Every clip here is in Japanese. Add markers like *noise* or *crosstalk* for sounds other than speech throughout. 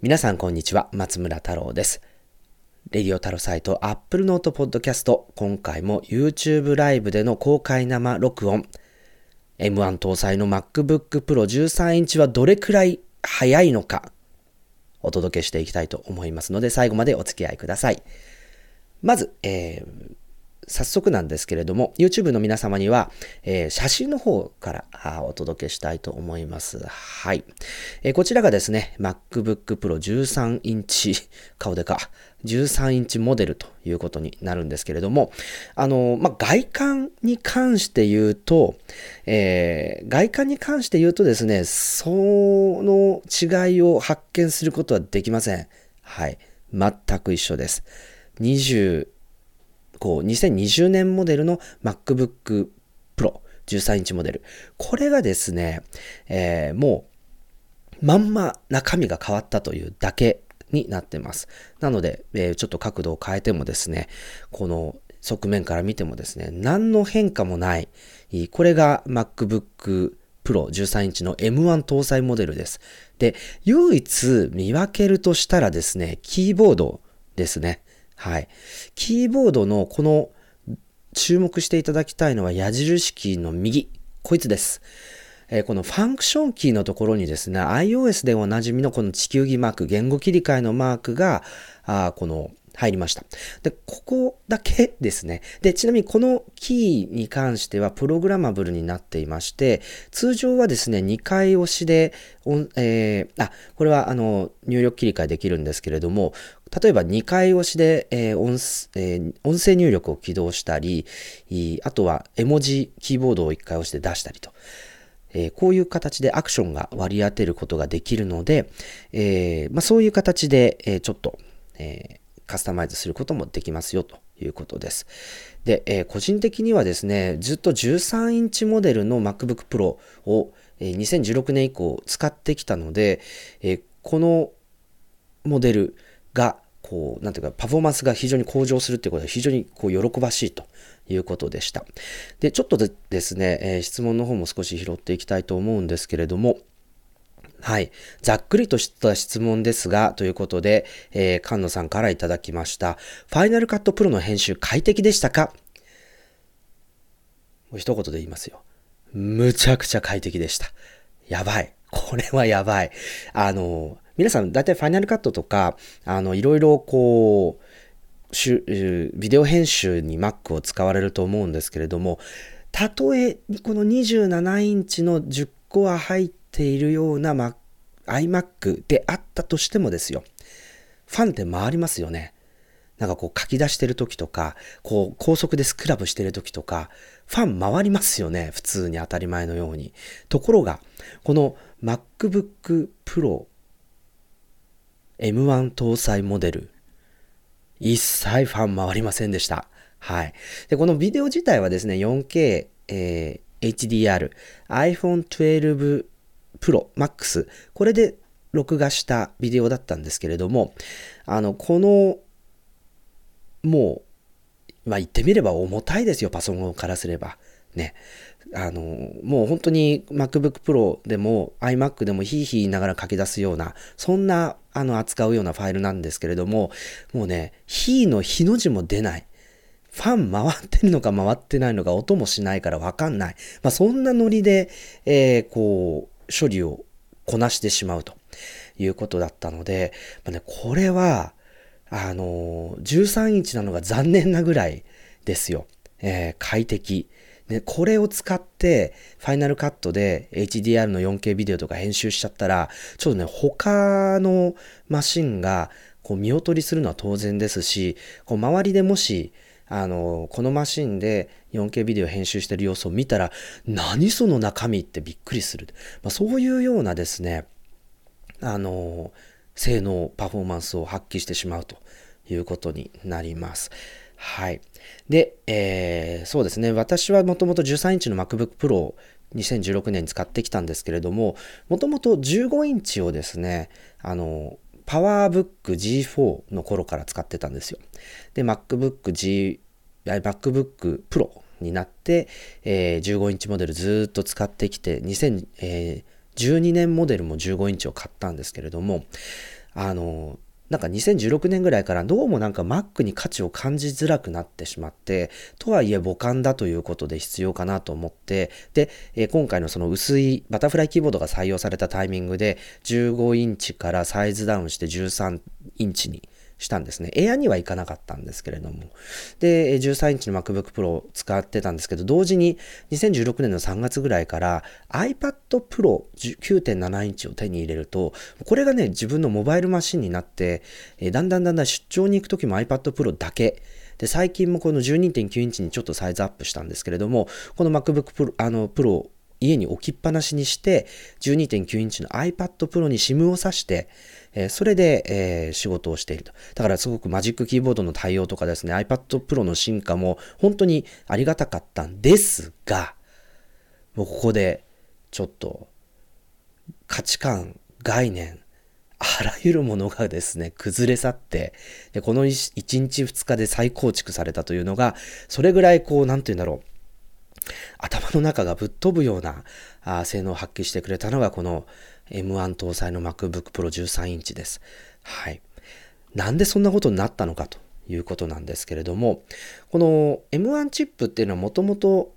皆さんこんにちは、松村太郎です。レディオ太郎サイト Apple Note Podcast 今回も YouTube ライブでの公開生録音 M1 搭載の MacBook Pro 13インチはどれくらい早いのかお届けしていきたいと思いますので最後までお付き合いください。まず、えー、早速なんですけれども、YouTube の皆様には、えー、写真の方からお届けしたいと思います。はい。えー、こちらがですね、MacBook Pro 13インチ、*laughs* 顔でか、13インチモデルということになるんですけれども、あの、まあ、外観に関して言うと、えー、外観に関して言うとですね、その違いを発見することはできません。はい。全く一緒です。こう、2020年モデルの MacBook Pro 13インチモデル。これがですね、えー、もう、まんま中身が変わったというだけになってます。なので、えー、ちょっと角度を変えてもですね、この側面から見てもですね、何の変化もない。これが MacBook Pro 13インチの M1 搭載モデルです。で、唯一見分けるとしたらですね、キーボードですね。はい。キーボードのこの注目していただきたいのは矢印キーの右。こいつです。えー、このファンクションキーのところにですね、iOS でおなじみのこの地球儀マーク、言語切り替えのマークが、あこの入りました。で、ここだけですね。で、ちなみにこのキーに関してはプログラマブルになっていまして、通常はですね、2回押しで、えー、あ、これはあの、入力切り替えできるんですけれども、例えば2回押しで、えー音えー、音声入力を起動したり、あとは絵文字キーボードを1回押して出したりと。えー、こういう形でアクションが割り当てることができるので、えーまあ、そういう形で、えー、ちょっと、えー、カスタマイズすることもできますよということです。で、えー、個人的にはですね、ずっと13インチモデルの MacBook Pro を、えー、2016年以降使ってきたので、えー、このモデルがこう、なんていうか、パフォーマンスが非常に向上するっていうことは非常にこう喜ばしいということでした。で、ちょっとでですね、えー、質問の方も少し拾っていきたいと思うんですけれども、はい。ざっくりとした質問ですが、ということで、えー、菅野さんからいただきました。ファイナルカットプロの編集快適でしたか？もう一言で言いますよ。むちゃくちゃ快適でした。やばい。これはやばい。あの、皆さん大体ファイナルカットとか、あの、いろいろこう、ビデオ編集に Mac を使われると思うんですけれども、たとえこの27インチの10個は入ってているような Mac iMac であったとしてもですよ。ファンって回りますよね。なんかこう書き出してる時とか、こう高速でスクラブしてる時とか、ファン回りますよね。普通に当たり前のように。ところが、この MacBook Pro M1 搭載モデル、一切ファン回りませんでした。はい。で、このビデオ自体はですね、4K、えー、HDR、iPhone 12 Pro Max、これで録画したビデオだったんですけれども、あの、この、もう、まあ言ってみれば重たいですよ、パソコンからすれば。ね。あの、もう本当に MacBook Pro でも iMac でもヒーヒー言いながら書き出すような、そんな、あの、扱うようなファイルなんですけれども、もうね、ヒーの日の字も出ない。ファン回ってるのか回ってないのか音もしないからわかんない。まあそんなノリで、えー、こう、処理をこなしてしまうということだったので、まあね、これは、あのー、13インチなのが残念なぐらいですよ。えー、快適。で、これを使って、ファイナルカットで HDR の 4K ビデオとか編集しちゃったら、ちょっとね、他のマシンがこう見劣りするのは当然ですし、こう周りでもし、あの、このマシンで 4K ビデオ編集してる様子を見たら、何その中身ってびっくりする。まあ、そういうようなですね、あの、性能、パフォーマンスを発揮してしまうということになります。はい。で、えー、そうですね。私はもともと13インチの MacBook Pro を2016年に使ってきたんですけれども、もともと15インチをですね、あの、パワーブック G4 の頃から使ってたんですよ。で、MacBook G、MacBook Pro になって、えー、15インチモデルずっと使ってきて、2012年モデルも15インチを買ったんですけれども、あの、なんか2016年ぐらいからどうもなんか Mac に価値を感じづらくなってしまって、とはいえ母艦だということで必要かなと思って、で、え、今回のその薄いバタフライキーボードが採用されたタイミングで15インチからサイズダウンして13インチにしたんですね。エアにはいかなかったんですけれども。で、13インチの MacBook Pro を使ってたんですけど、同時に2016年の3月ぐらいから iPad Pro 9.7インチを手に入れると、これがね、自分のモバイルマシンになって、だんだんだんだん出張に行く時も iPad Pro だけ、で、最近もこの12.9インチにちょっとサイズアップしたんですけれども、この MacBook Pro、あの、Pro 家に置きっぱなしにして、12.9インチの iPad Pro に SIM を挿して、え、それで、え、仕事をしていると。だからすごくマジックキーボードの対応とかですね、iPad Pro の進化も本当にありがたかったんですが、もうここでちょっと価値観、概念、あらゆるものがですね、崩れ去って、でこの 1, 1日2日で再構築されたというのが、それぐらいこう、なんて言うんだろう、頭の中がぶっ飛ぶようなあ性能を発揮してくれたのがこの M1 搭載の MacBook Pro 13インチです。はい。なんでそんなことになったのかということなんですけれども、この M1 チップっていうのはもともと、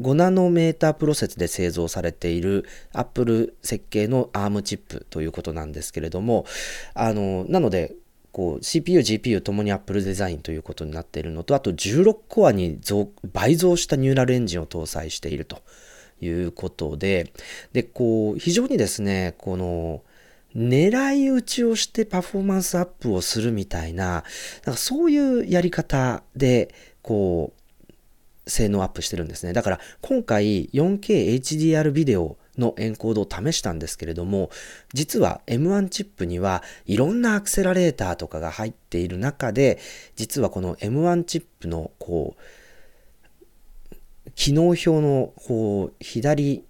5ナノメータープロセスで製造されている Apple 設計の ARM チップということなんですけれども、あの、なので、こう CPU、GPU ともに Apple デザインということになっているのと、あと16コアに増倍増したニューラルエンジンを搭載しているということで、で、こう、非常にですね、この、狙い撃ちをしてパフォーマンスアップをするみたいな、なんかそういうやり方で、こう、性能アップしてるんですね。だから今回 4K HDR ビデオのエンコードを試したんですけれども、実は M1 チップにはいろんなアクセラレーターとかが入っている中で、実はこの M1 チップのこう、機能表のこう左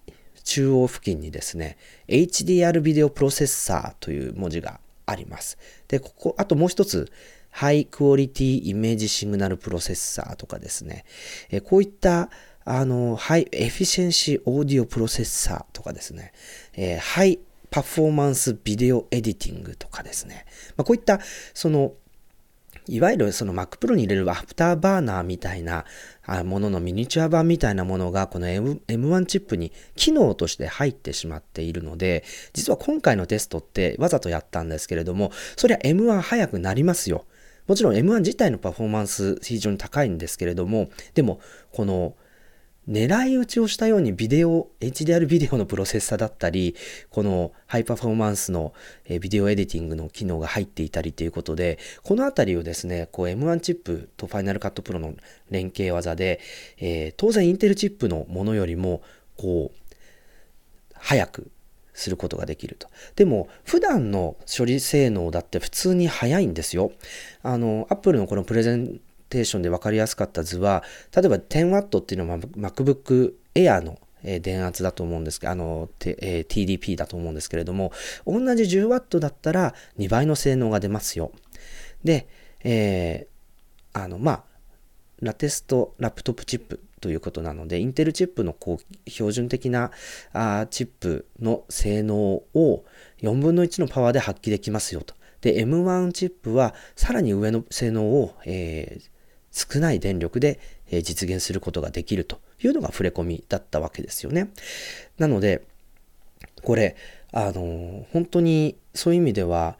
中央付近にですね、HDR ビデオプロセッサーという文字があります。で、ここ、あともう一つ、 high quality image signal processor とかですね、えこういったあの、 high efficiency audio processor とかですね、えー、 high performance video editing とかですね、まあ、こういった、その、いわゆるその Mac Pro に入れる Afterburner みたいなもののミニチュア版みたいなものがこの M M1 チップに機能として入ってしまっているので、実は今回のテストってわざとやったんですけれども、そりゃ M1 早くなりますよ。もちろん M1 自体のパフォーマンス非常に高いんですけれども、でもこの狙い撃ちをしたようにビデオ、HDR ビデオのプロセッサだったり、このハイパフォーマンスのビデオエディティングの機能が入っていたりということで、このあたりをですね、こう M1 チップとファイナルカットプロの連携技で、えー、当然インテルチップのものよりも、こう、早くすることができると。でも、普段の処理性能だって普通に速いんですよ。あの、Apple のこのプレゼンテーションで分かりやすかった図は、例えば 10W っていうのは MacBook Air の電圧だと思うんですけど、あの、え TDP だと思うんですけれども、同じ 10W だったら2倍の性能が出ますよ。で、えー、あの、まあ、ラテストラップトップチップということなので、インテルチップのこう標準的なあチップの性能を4分の1のパワーで発揮できますよと。で、M1 チップはさらに上の性能を、えー、少ない電力で実現することができるというのが触れ込みだったわけですよね。なので、これ、あの、本当にそういう意味では、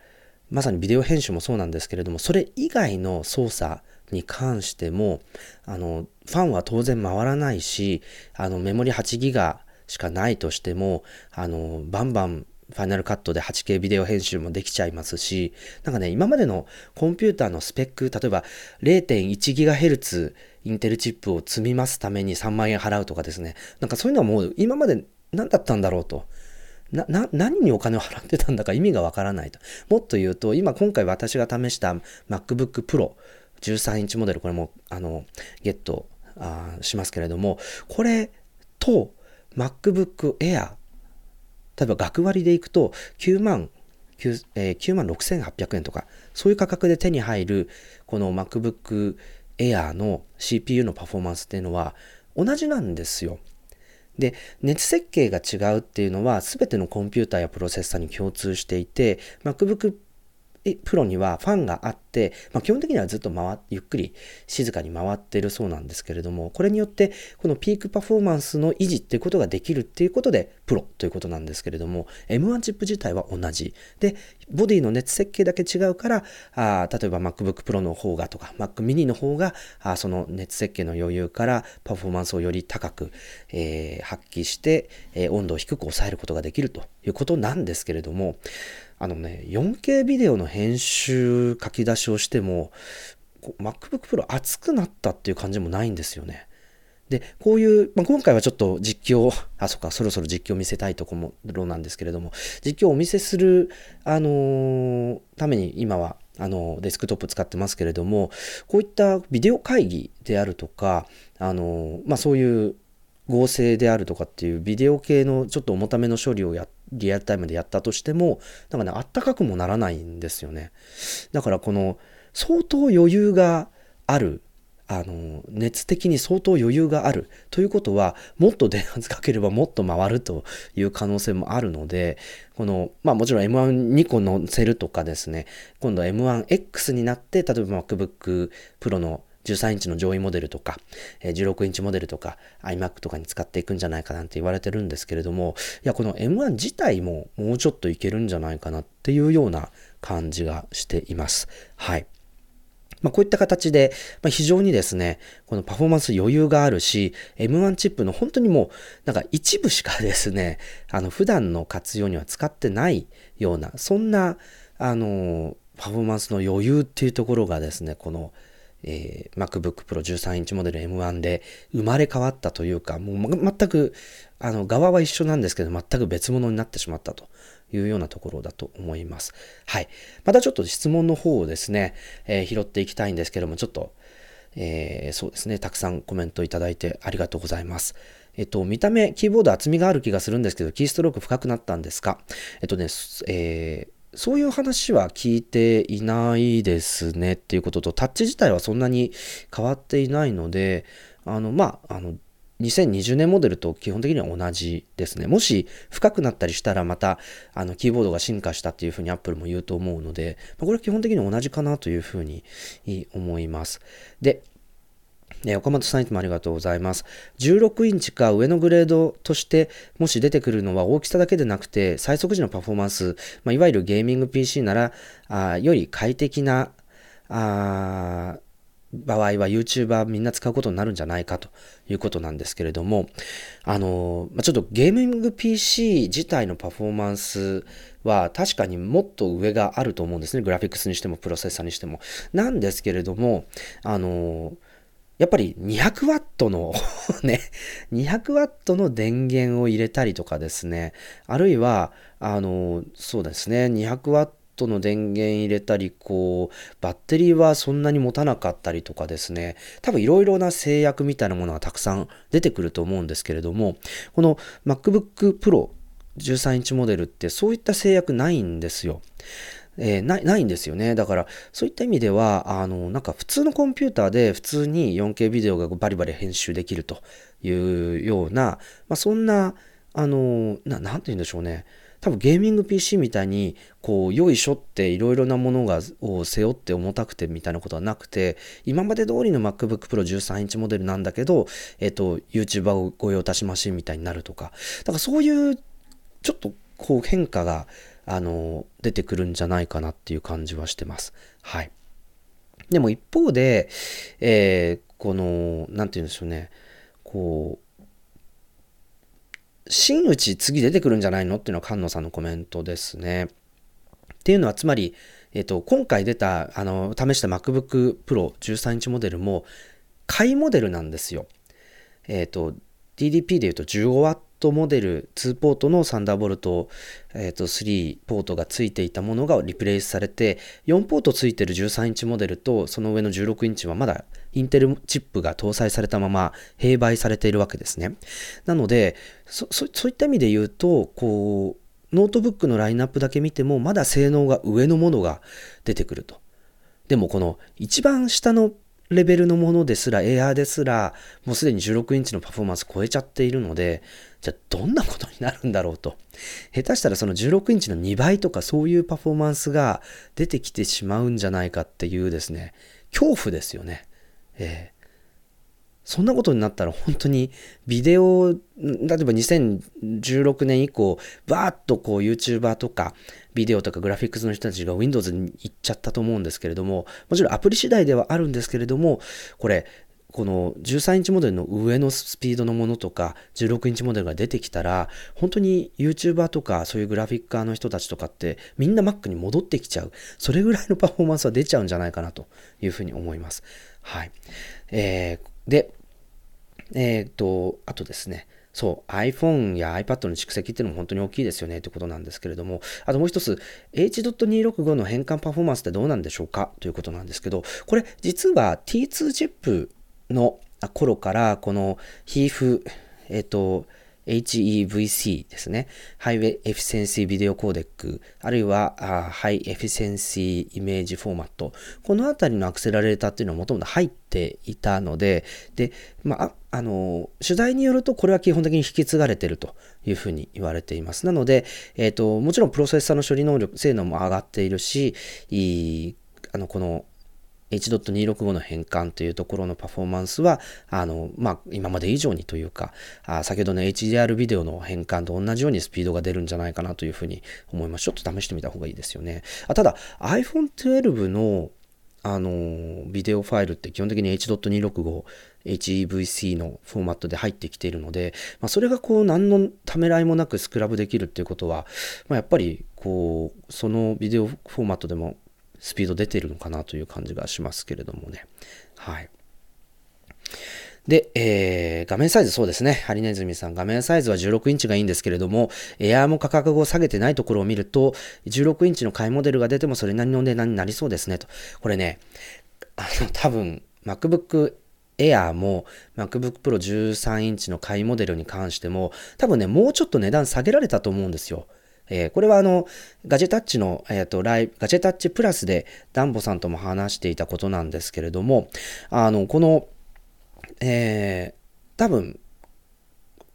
まさにビデオ編集もそうなんですけれども、それ以外の操作に関しても、あの、ファンは当然回らないし、あの、メモリ8ギガしかないとしても、あの、バンバンファイナルカットで 8K ビデオ編集もできちゃいますし、なんかね、今までのコンピューターのスペック、例えば 0.1GHz インテルチップを積みますために3万円払うとかですね、なんかそういうのはもう今まで何だったんだろうと。な、な、何にお金を払ってたんだか意味がわからないと。もっと言うと、今今回私が試した MacBook Pro 13インチモデル、これも、あの、ゲットあしますけれども、これと MacBook Air 例えば学割でいくと9万 9,、えー、9万6800円とか、そういう価格で手に入るこの MacBook Air の CPU のパフォーマンスっていうのは同じなんですよ。で、熱設計が違うっていうのは全てのコンピューターやプロセッサーに共通していて、MacBook プロにはファンがあって、まあ、基本的にはずっと回ゆっくり静かに回っているそうなんですけれども、これによってこのピークパフォーマンスの維持っていうことができるっていうことでプロということなんですけれども、M1 チップ自体は同じ。で、ボディの熱設計だけ違うから、あ例えば MacBook Pro の方がとか Mac mini の方があその熱設計の余裕からパフォーマンスをより高く、えー、発揮して、えー、温度を低く抑えることができるということなんですけれども、あのね、4K ビデオの編集書き出しをしても、MacBook Pro 熱くなったっていう感じもないんですよね。で、こういう、まあ、今回はちょっと実況、あ、そっか、そろそろ実況を見せたいところなんですけれども、実況をお見せする、あのー、ために今は、あの、デスクトップ使ってますけれども、こういったビデオ会議であるとか、あの、まあ、そういう合成であるとかっていうビデオ系のちょっと重ための処理をやっリアルタイムでやったとしてもなんかねあったかくもならないんですよね。だからこの相当余裕があるあの熱的に相当余裕があるということはもっと電圧かければもっと回るという可能性もあるのでこのまあもちろん M12 個乗せるとかですね今度は M1X になって例えば MacBook Pro の13インチの上位モデルとか、16インチモデルとか iMac とかに使っていくんじゃないかなんて言われてるんですけれども、いや、この M1 自体ももうちょっといけるんじゃないかなっていうような感じがしています。はい。まあ、こういった形で、まあ、非常にですね、このパフォーマンス余裕があるし、M1 チップの本当にもう、なんか一部しかですね、あの、普段の活用には使ってないような、そんな、あの、パフォーマンスの余裕っていうところがですね、このえー、MacBook Pro 13インチモデル M1 で生まれ変わったというか、もう全く、あの、側は一緒なんですけど、全く別物になってしまったというようなところだと思います。はい。またちょっと質問の方をですね、えー、拾っていきたいんですけども、ちょっと、えー、そうですね、たくさんコメントいただいてありがとうございます。えっと、見た目、キーボード厚みがある気がするんですけど、キーストローク深くなったんですか？えっとね、えー、そういう話は聞いていないですねっていうことと、タッチ自体はそんなに変わっていないので、あの、まあ、あの、2020年モデルと基本的には同じですね。もし深くなったりしたらまたあのキーボードが進化したっていうふうに Apple も言うと思うので、これは基本的に同じかなというふうに思います。で、え岡本さんいつもありがとうございます。16インチか上のグレードとしてもし出てくるのは大きさだけでなくて最速時のパフォーマンス、まあ、いわゆるゲーミング PC ならあより快適なあ場合は YouTuber みんな使うことになるんじゃないかということなんですけれども、あのま、ちょっとゲーミング PC 自体のパフォーマンスは確かにもっと上があると思うんですね。グラフィックスにしてもプロセッサーにしても。なんですけれども、あのやっぱり200ワットの *laughs* ね、200ワットの電源を入れたりとかですね、あるいは、あの、そうですね、200ワットの電源入れたり、こう、バッテリーはそんなに持たなかったりとかですね、多分いろいろな制約みたいなものがたくさん出てくると思うんですけれども、この MacBook Pro 13インチモデルってそういった制約ないんですよ。えー、ないんですよね。だから、そういった意味では、あの、なんか普通のコンピューターで普通に 4K ビデオがバリバリ編集できるというような、まあ、そんな、あの、ななんて言うんでしょうね。多分ゲーミング PC みたいに、こう、よいしょっていろいろなものがを背負って重たくてみたいなことはなくて、今まで通りの MacBook Pro 13インチモデルなんだけど、えっ、と、YouTuber 御用達マシンみたいになるとか、だからそういう、ちょっとこう変化があの、出てくるんじゃないかなっていう感じはしてます。はい。でも一方で、えー、この、なんて言うんでしょうね、こう、真打ち次出てくるんじゃないのっていうのは菅野さんのコメントですね。っていうのは、つまり、えっ、ー、と、今回出た、あの、試した MacBook Pro 13インチモデルも、下位モデルなんですよ。えっ、ー、と、DDP で言うと 15W モデル2ポートの Thunderbolt、えー、と3ポートがついていたものがリプレイスされて4ポートついてる13インチモデルとその上の16インチはまだインテルチップが搭載されたまま併売されているわけですね。なのでそそういった意味で言うとこうノートブックのラインナップだけ見てもまだ性能が上のものが出てくると。でもこの一番下のレベルのものですら、エアーですら、もうすでに16インチのパフォーマンス超えちゃっているので、じゃあどんなことになるんだろうと。下手したらその16インチの2倍とかそういうパフォーマンスが出てきてしまうんじゃないかっていうですね、恐怖ですよね。えーそんなことになったら本当にビデオ、例えば2016年以降、バーッとこう YouTuber とかビデオとかグラフィックスの人たちが Windows に行っちゃったと思うんですけれども、もちろんアプリ次第ではあるんですけれども、これ、この13インチモデルの上のスピードのものとか16インチモデルが出てきたら本当に YouTuber とかそういうグラフィッカーの人たちとかってみんな Mac に戻ってきちゃう。それぐらいのパフォーマンスは出ちゃうんじゃないかなというふうに思います。はい、えーで、えっ、ー、と、あとですね、そう、iPhone や iPad の蓄積っていうのも本当に大きいですよねってことなんですけれども、あともう一つ、H.265 の変換パフォーマンスってどうなんでしょうか？ということなんですけど、これ実は T2 チップの頃からこの HEIF、えっ、ー、と、HEVC ですね。High Efficiency Video Codec、あるいは High Efficiency Image Format。このあたりのアクセラレーターっていうのはもともと入っていたので、で、まあ、あの、取材によるとこれは基本的に引き継がれているというふうに言われています。なので、えっ、ー、と、もちろんプロセッサーの処理能力、性能も上がっているし、いあの、この H.265 の変換というところのパフォーマンスは、あの、まあ、今まで以上にというか、あ先ほどの HDR ビデオの変換と同じようにスピードが出るんじゃないかなというふうに思います。ちょっと試してみた方がいいですよね。あただ、iPhone 12のあの、ビデオファイルって基本的に H.265、HEVC のフォーマットで入ってきているので、まあ、それがこう何のためらいもなくスクラブできるっていうことは、まあ、やっぱりこう、そのビデオフォーマットでもスピード出てるのかなという感じがしますけれどもね。はい。で、えー、画面サイズそうですね。ハリネズミさん、画面サイズは16インチがいいんですけれども、エアーも価格を下げてないところを見ると、16インチの買いモデルが出てもそれなりの値段になりそうですねと。これね、あの、多分、MacBook Air も MacBook Pro 13インチの買いモデルに関しても、多分ね、もうちょっと値段下げられたと思うんですよ。えー、これはあの、ガジェタッチの、えっ、ー、と、ライブ、ガジェタッチプラスでダンボさんとも話していたことなんですけれども、あの、この、えー、多分、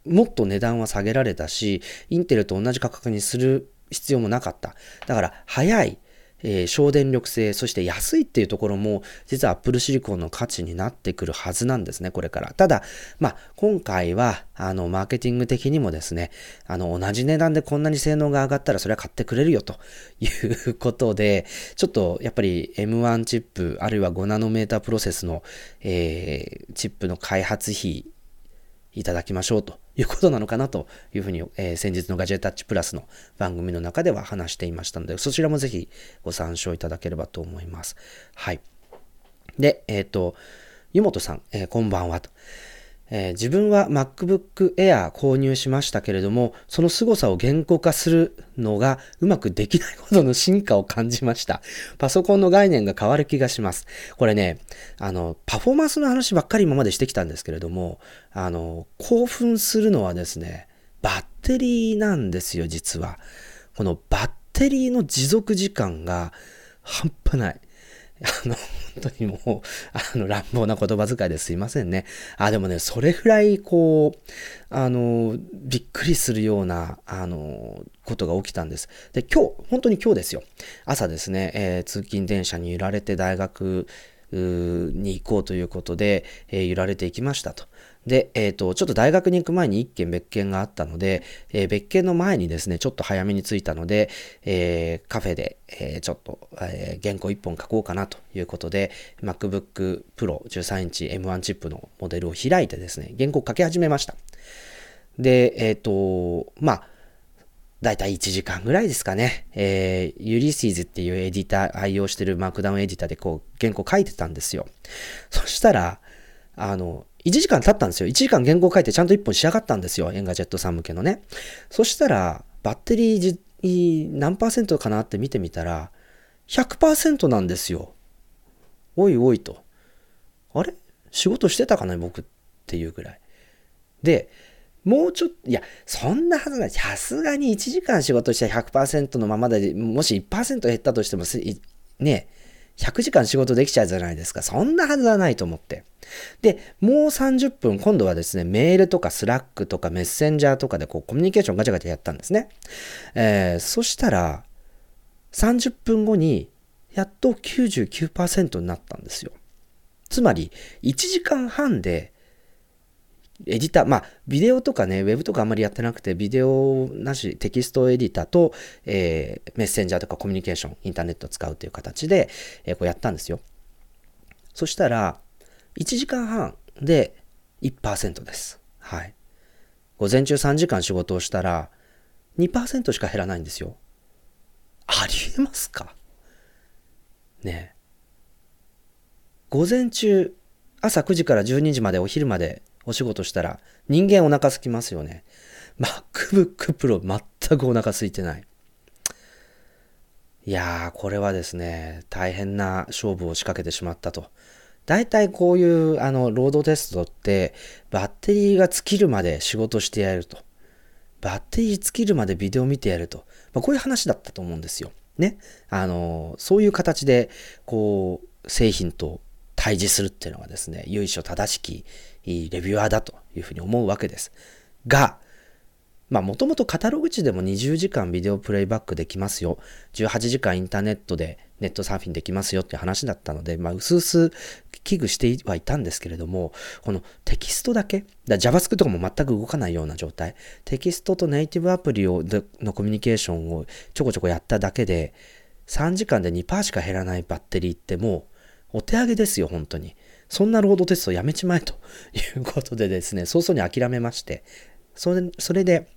もっと値段は下げられたし、インテルと同じ価格にする必要もなかった。だから、早い、えー、省電力性、そして安いっていうところも、実は Apple シリコンの価値になってくるはずなんですね、これから。ただ、まあ、今回は、あの、マーケティング的にもですね、あの、同じ値段でこんなに性能が上がったら、それは買ってくれるよ、ということで、ちょっと、やっぱり M1 チップ、あるいは5ナノメータープロセスの、えー、チップの開発費、いただきましょうということなのかなというふうに、えー、先日のガジェタッチプラスの番組の中では話していましたので、そちらもぜひご参照いただければと思います。はい。で、えっ、ー、と、湯本さん、えー、こんばんはと。えー、自分は MacBook Air 購入しましたけれども、その凄さを言語化するのがうまくできないほどの進化を感じました。パソコンの概念が変わる気がします。これね、あの、パフォーマンスの話ばっかり今までしてきたんですけれども、あの、興奮するのはですね、バッテリーなんですよ、実は。このバッテリーの持続時間が半端ない。あの、本当にもう、あの、乱暴な言葉遣いですいませんね。あ、でもね、それぐらい、こう、あの、びっくりするような、あの、ことが起きたんです。で、今日、本当に今日ですよ。朝ですね、えー、通勤電車に揺られて大学に行こうということで、えー、揺られていきましたと。で、えっ、ー、と、ちょっと大学に行く前に一件別件があったので、えー、別件の前にですね、ちょっと早めに着いたので、えー、カフェで、えちょっと、え原稿一本書こうかなということで、MacBook Pro 13インチ M1 チップのモデルを開いてですね、原稿書き始めました。で、えっ、と、まあ、だいたい1時間ぐらいですかね。えー、 Ulysses っていうエディター、愛用してるマークダウンエディターでこう、原稿書いてたんですよ。そしたら、あの、1時間経ったんですよ。1時間原稿書いてちゃんと1本仕上がったんですよ。 Engadget さん向けのね。そしたら、バッテリー何パーセントかなって見てみたら、100%なんですよ。おいおいと。あれ？仕事してたかな僕っていうぐらい。で、もうちょっと、いや、そんなはずない。さすがに1時間仕事した100%のままで、もし1%減ったとしても、ね、100時間仕事できちゃうじゃないですか。そんなはずはないと思って。で、もう30分、今度はですね、メールとか Slack とかメッセンジャーとかでこうコミュニケーションガチャガチャやったんですね。えー、そしたら、30分後に、やっと99%になったんですよ。つまり、1時間半で、エディター、まあ、ビデオとかね、ウェブとかあんまりやってなくて、ビデオなし、テキストエディターと、えー、メッセンジャーとかコミュニケーション、インターネットを使うという形で、えー、こうやったんですよ。そしたら、1時間半で1%です。はい。午前中3時間仕事をしたら、2%しか減らないんですよ。ありえますか？ね。午前中、朝9時から12時までお昼までお仕事したら人間お腹空きますよね。MacBook Pro 全くお腹空いてない。いやー、これはですね、大変な勝負を仕掛けてしまったと。大体こういうあのロードテストってバッテリーが尽きるまで仕事してやると。バッテリー尽きるまでビデオ見てやると。まあ、こういう話だったと思うんですよ。ね。あの、そういう形で、こう、製品と対峙するっていうのがですね、由緒正しきレビュアーだというふうに思うわけです。が、まあもともとカタログ値でも20時間ビデオプレイバックできますよ。18時間インターネットでネットサーフィンできますよって話だったので、まあうすうす危惧してはいたんですけれども、このテキストだけ、だ JavaScript とかも全く動かないような状態、テキストとネイティブアプリをのコミュニケーションをちょこちょこやっただけで、3時間で2%しか減らないバッテリーってもうお手上げですよ、本当に。そんなロードテストやめちまえと *laughs* いうことでですね、早々に諦めまして、それそれで、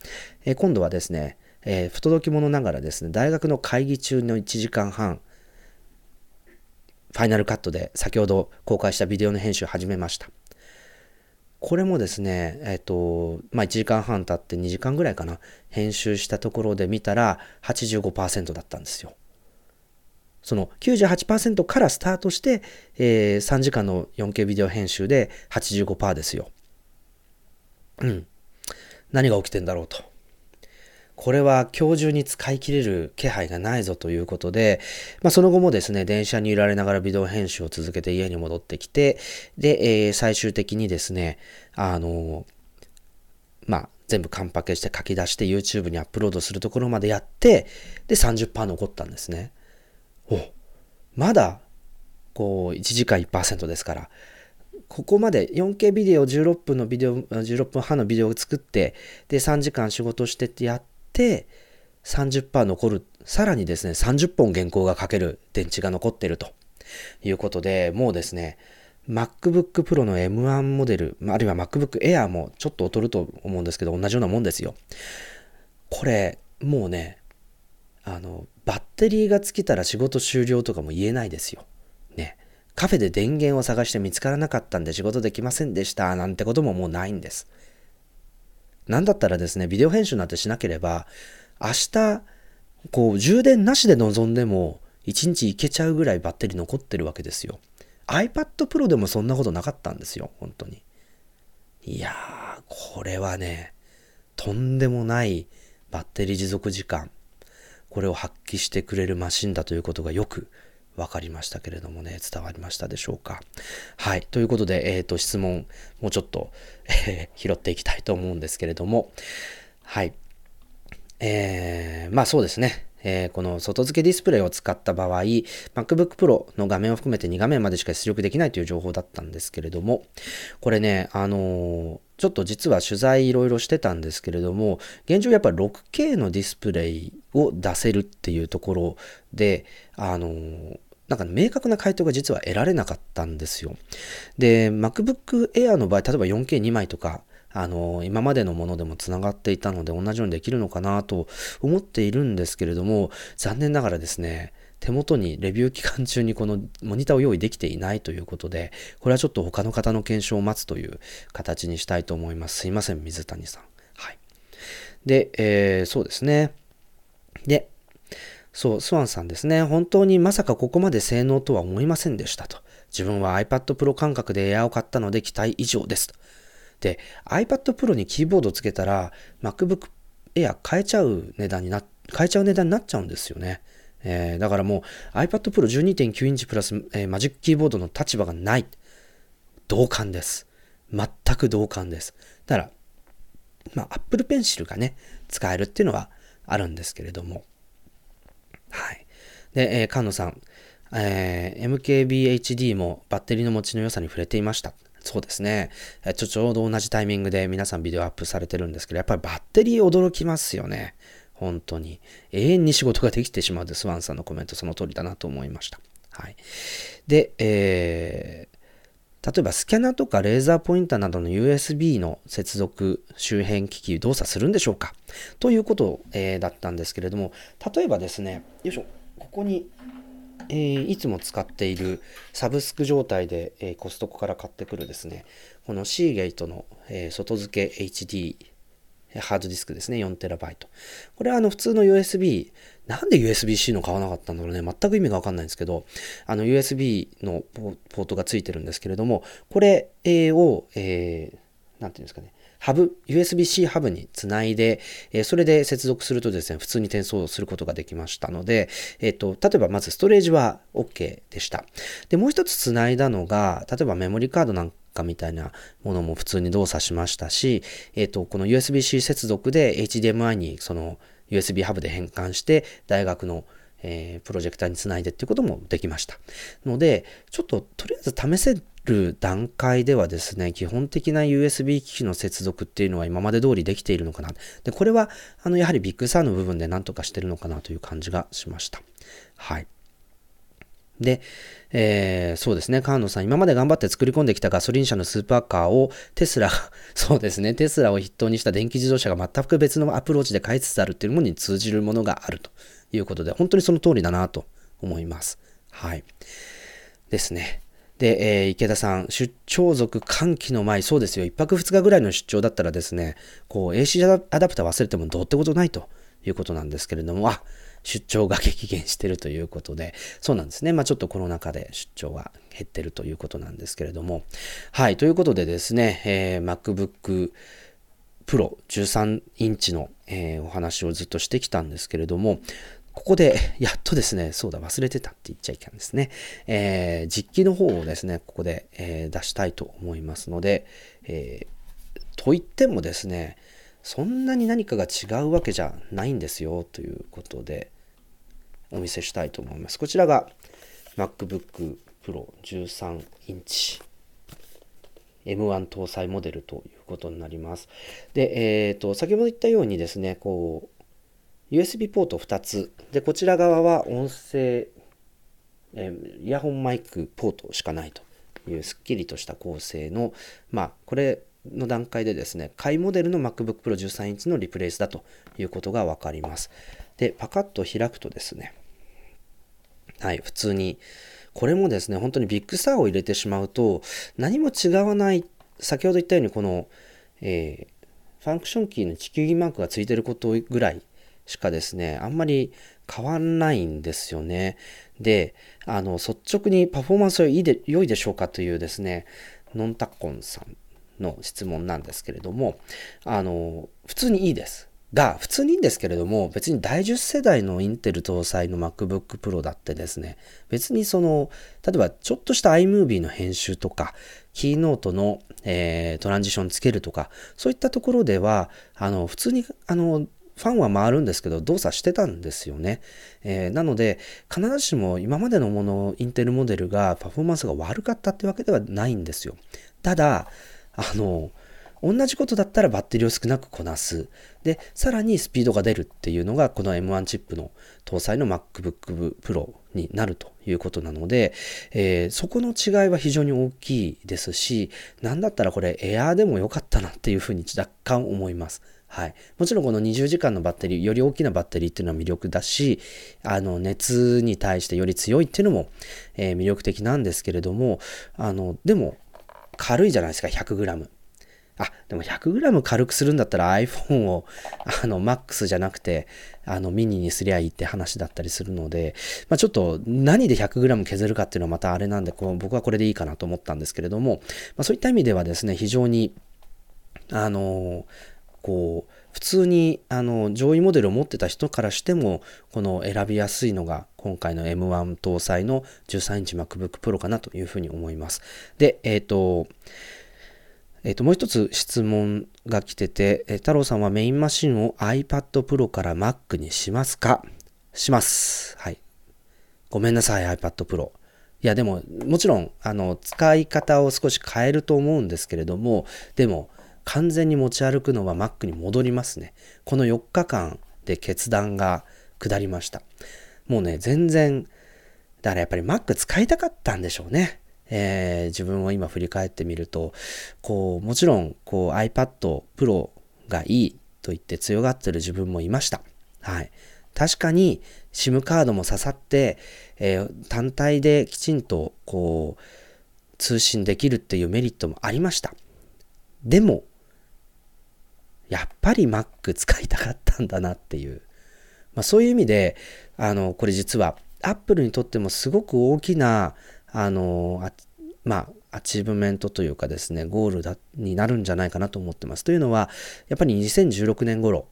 え今度はですね、えー、不届き者ながらですね、大学の会議中の1時間半、ファイナルカットで先ほど公開したビデオの編集を始めました。これもですね、えっ、と、まあ、1時間半経って2時間ぐらいかな、編集したところで見たら85%だったんですよ。その98%からスタートして、えー、3時間の 4K ビデオ編集で85%ですよ。うん。何が起きてんだろうと。これは今日中に使い切れる気配がないぞということで、まあ、その後もですね、電車に揺られながらビデオ編集を続けて家に戻ってきて、で、えー、最終的にですね、あのまあ、全部カンパケして書き出して YouTube にアップロードするところまでやって、で、30%残ったんですね。おまだ、こう、1時間1%ですから、ここまで 4K ビデオ16分のビデオ、16分半のビデオを作って、で、3時間仕事してってやって、30%残る。さらにですね、30本原稿が書ける電池が残ってるということで、もうですね、MacBook Pro の M1 モデル、あるいは MacBook Air もちょっと劣ると思うんですけど、同じようなもんですよ。これ、もうね、あの、バッテリーが尽きたら仕事終了とかも言えないですよ。ね。カフェで電源を探して見つからなかったんで仕事できませんでしたなんてことももうないんです。なんだったらですね、ビデオ編集なんてしなければ、明日、こう、充電なしで臨んでも、1日いけちゃうぐらいバッテリー残ってるわけですよ。iPad Pro でもそんなことなかったんですよ、本当に。いやー、これはね、とんでもないバッテリー持続時間。これを発揮してくれるマシンだということがよく分かりましたけれどもね、伝わりましたでしょうか。はい。ということで、えっ、ー、と、質問、もうちょっと、え、*laughs* 拾っていきたいと思うんですけれども、はい。えー、まあそうですね。えー、この外付けディスプレイを使った場合、MacBook Pro の画面を含めて2画面までしか出力できないという情報だったんですけれども、これね、あのー、ちょっと実は取材いろいろしてたんですけれども、現状やっぱ 6K のディスプレイを出せるっていうところで、あの、なんか明確な回答が実は得られなかったんですよ。で、MacBook Air の場合、例えば 4K2 枚とか、あの、今までのものでも繋がっていたので同じようにできるのかなと思っているんですけれども、残念ながらですね、手元にレビュー期間中にこのモニターを用意できていないということで、これはちょっと他の方の検証を待つという形にしたいと思います。すいません、水谷さん。はい。で、えー、そうですね。で、そう、スワンさんですね。本当にまさかここまで性能とは思いませんでしたと。自分は iPad Pro 感覚でエアを買ったので期待以上ですと。で、iPad Pro にキーボードつけたら MacBook Air 変えちゃう値段にな、変えちゃう値段になっちゃうんですよね。えー、だからもう iPad Pro 12.9インチプラス、えー、マジックキーボードの立場がない。同感です。全く同感です。だから、まあ、Apple Pencil がね、使えるっていうのはあるんですけれども。はい。で、えー、菅野さん、えー、MKBHD もバッテリーの持ちの良さに触れていました。そうですね。ちょ、ちょうど同じタイミングで皆さんビデオアップされてるんですけど、やっぱりバッテリー驚きますよね。本当に。永遠に仕事ができてしまうで、スワンさんのコメントその通りだなと思いました。はい。で、えー、例えばスキャナとかレーザーポインターなどの USB の接続周辺機器動作するんでしょうかということ、えー、だったんですけれども、例えばですね、よいしょ、ここにえー、いつも使っているサブスク状態で、えー、コストコから買ってくるですね、このシーゲートの、え、外付け HD ハードディスクですね、4TB。これはあの普通の USB、なんで USB-C の買わなかったんだろうね、全く意味がわかんないんですけど、あの USB のポートがついてるんですけれども、これを、えー、なんていうんですかね、ハブ、USB-C ハブにつないで、えそれで接続するとですね、普通に転送することができましたので、えっ、と、例えばまずストレージは OK でした。で、もう一つつないだのが、例えばメモリカードなんかみたいなものも普通に動作しましたし、えっ、と、この USB-C 接続で HDMI にその USB ハブで変換して、大学のえー、プロジェクターにつないでっていうこともできました。ので、ちょっととりあえず試せる段階ではですね、基本的な USB 機器の接続っていうのは今まで通りできているのかな。で、これは、あの、やはり Big Sur の部分で何とかしてるのかなという感じがしました。はい。で、えー、そうですね、河野さん、今まで頑張って作り込んできたガソリン車のスーパーカーをテスラ、*laughs* そうですね、テスラを筆頭にした電気自動車が全く別のアプローチで変えつつあるっていうものに通じるものがあるということで、本当にその通りだなと思います。はい。ですね。で、えー、池田さん、出張族歓喜の前、そうですよ、1泊2日ぐらいの出張だったらですね、こう、AC アダプター忘れてもどうってことないということなんですけれども、あ、出張が激減してるということで、そうなんですね。まあちょっとコロナ禍で出張が減ってるということなんですけれども、はい、ということでですね、えー、MacBook Pro 13インチの、えー、お話をずっとしてきたんですけれども、ここで、やっとですね、そうだ、忘れてたって言っちゃいけないんですね。えー、実機の方をですね、ここで、えー、出したいと思いますので、えー、と言ってもですね、そんなに何かが違うわけじゃないんですよ、ということで、お見せしたいと思います。こちらが MacBook Pro 13インチ M1 搭載モデルということになります。で、えっ、ー、と、先ほど言ったようにですね、こう、USB ポート2つ。で、こちら側は音声、えイヤホンマイクポートしかないというすっきりとした構成の、まあ、これの段階でですね、買いモデルの MacBook Pro 13インチのリプレイスだということがわかります。で、パカッと開くとですね、はい、普通に、これもですね、本当にビッグスターを入れてしまうと、何も違わない、先ほど言ったように、この、えー、ファンクションキーの地球儀マークがついてることぐらいしかですね、あんまり変わんないんですよね。で、あの、率直にパフォーマンスはいいで、良いでしょうかというですね、ノンタッコンさんの質問なんですけれども、あの、普通にいいです。が、普通にいいんですけれども、別に第10世代のインテル搭載の MacBook Pro だってですね、別にその、例えばちょっとした iMovie の編集とか、キーノートの、えー、トランジションつけるとか、そういったところでは、あの、普通に、あの、ファンは回るんですけど、動作してたんですよね。えー、なので、必ずしも今までのもの、インテルモデルがパフォーマンスが悪かったってわけではないんですよ。ただ、あの、同じことだったらバッテリーを少なくこなす。で、さらにスピードが出るっていうのが、この M1 チップの搭載の MacBook Pro になるということなので、えー、そこの違いは非常に大きいですし、なんだったらこれ Air でも良かったなっていうふうに若干思います。はい。もちろんこの20時間のバッテリー、より大きなバッテリーっていうのは魅力だし、あの、熱に対してより強いっていうのも、えー、魅力的なんですけれども、あの、でも、軽いじゃないですか、100g。あ、でも 100g 軽くするんだったら iPhone をあの MAX じゃなくてあのミニにすりゃいいって話だったりするので、まあ、ちょっと何で 100g 削るかっていうのはまたあれなんでこう僕はこれでいいかなと思ったんですけれども、まあ、そういった意味ではですね非常にあのこう普通にあの上位モデルを持ってた人からしても、この選びやすいのが今回の M1 搭載の13インチ MacBook Pro かなというふうに思います。で、えっ、ー、と、えっ、ー、と、もう一つ質問が来てて、えー、太郎さんはメインマシンを iPad Pro から Mac にしますか？します。はい。ごめんなさい、iPad Pro。いや、でも、もちろん、あの、使い方を少し変えると思うんですけれども、でも、完全に持ち歩くのは Mac に戻りますね。この4日間で決断が下りました。もうね、全然、だからやっぱり Mac 使いたかったんでしょうね。えー、自分を今振り返ってみると、こう、もちろん、こう iPad Pro がいいと言って強がってる自分もいました。はい。確かに SIM カードも刺さって、えー、単体できちんとこう通信できるっていうメリットもありました。でも、やっぱり Mac 使いたかったんだなっていう。まあ、そういう意味で、あの、これ実は Apple にとってもすごく大きな、あの、あまあ、アチーブメントというかですね、ゴールだになるんじゃないかなと思ってます。というのは、やっぱり2016年頃、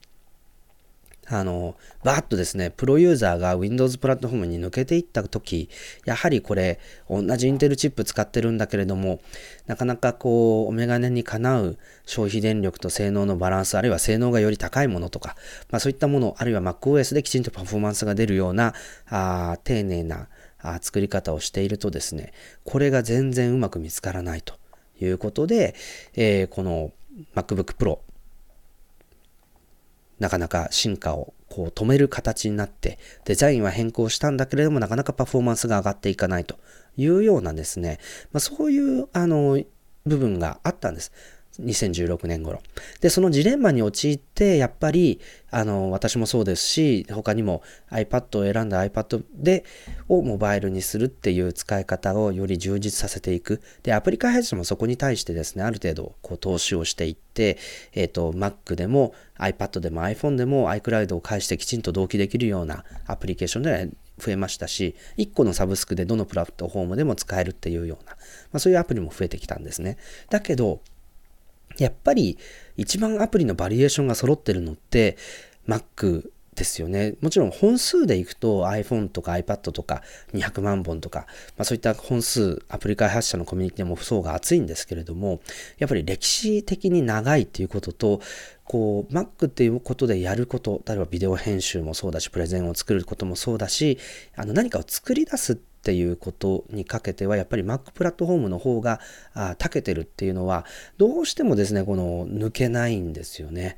あの、バーッとですね、プロユーザーが Windows プラットフォームに抜けていった時、やはりこれ、同じインテルチップ使ってるんだけれども、なかなかこう、お眼鏡にかなう消費電力と性能のバランス、あるいは性能がより高いものとか、まあそういったもの、あるいは MacOS できちんとパフォーマンスが出るような、あ丁寧なあ作り方をしているとですね、これが全然うまく見つからないということで、えー、この MacBook Pro なかなか進化をこう止める形になって、デザインは変更したんだけれども、なかなかパフォーマンスが上がっていかないというようなですね、まあ、そういうあの部分があったんです。2016年頃。で、そのジレンマに陥って、やっぱり、あの、私もそうですし、他にも iPad を選んだ iPad で、をモバイルにするっていう使い方をより充実させていく。で、アプリ開発者もそこに対してですね、ある程度、こう、投資をしていって、えっ、ー、と、Mac でも iPad でも iPhone でも iCloud を介してきちんと同期できるようなアプリケーションで増えましたし、1個のサブスクでどのプラットフォームでも使えるっていうような、まあ、そういうアプリも増えてきたんですね。だけど、やっぱり一番アプリのバリエーションが揃ってるのって Mac ですよね。もちろん本数でいくと iPhone とか iPad とか200万本とか、まあ、そういった本数、アプリ開発者のコミュニティも層が厚いんですけれども、やっぱり歴史的に長いっていうことと、こう Mac っていうことでやること、例えばビデオ編集もそうだし、プレゼンを作ることもそうだし、あの何かを作り出すっっていうことにかけてはやっぱり Mac プラットフォームの方が長けてるっていうのはどうしてもですねこの抜けないんですよね。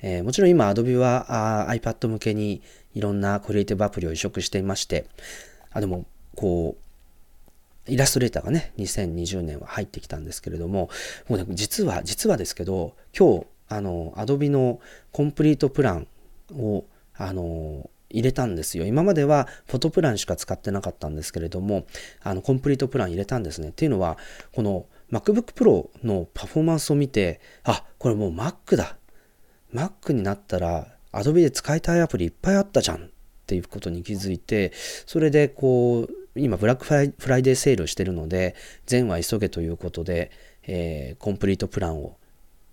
えー、もちろん今 Adobe はあ iPad 向けにいろんなクリエイティブアプリを移植していましてあでもこうイラストレーターがね2020年は入ってきたんですけれどももうね実は実はですけど今日あの Adobe のコンプリートプランをあの入れたんですよ。今まではフォトプランしか使ってなかったんですけれども、あの、コンプリートプラン入れたんですね。っていうのは、この MacBook Pro のパフォーマンスを見て、あ、これもう Mac だ。Mac になったら Adobe で使いたいアプリいっぱいあったじゃんっていうことに気づいて、それでこう、今ブラックフライデーセールしてるので、全は急げということで、えー、コンプリートプランを、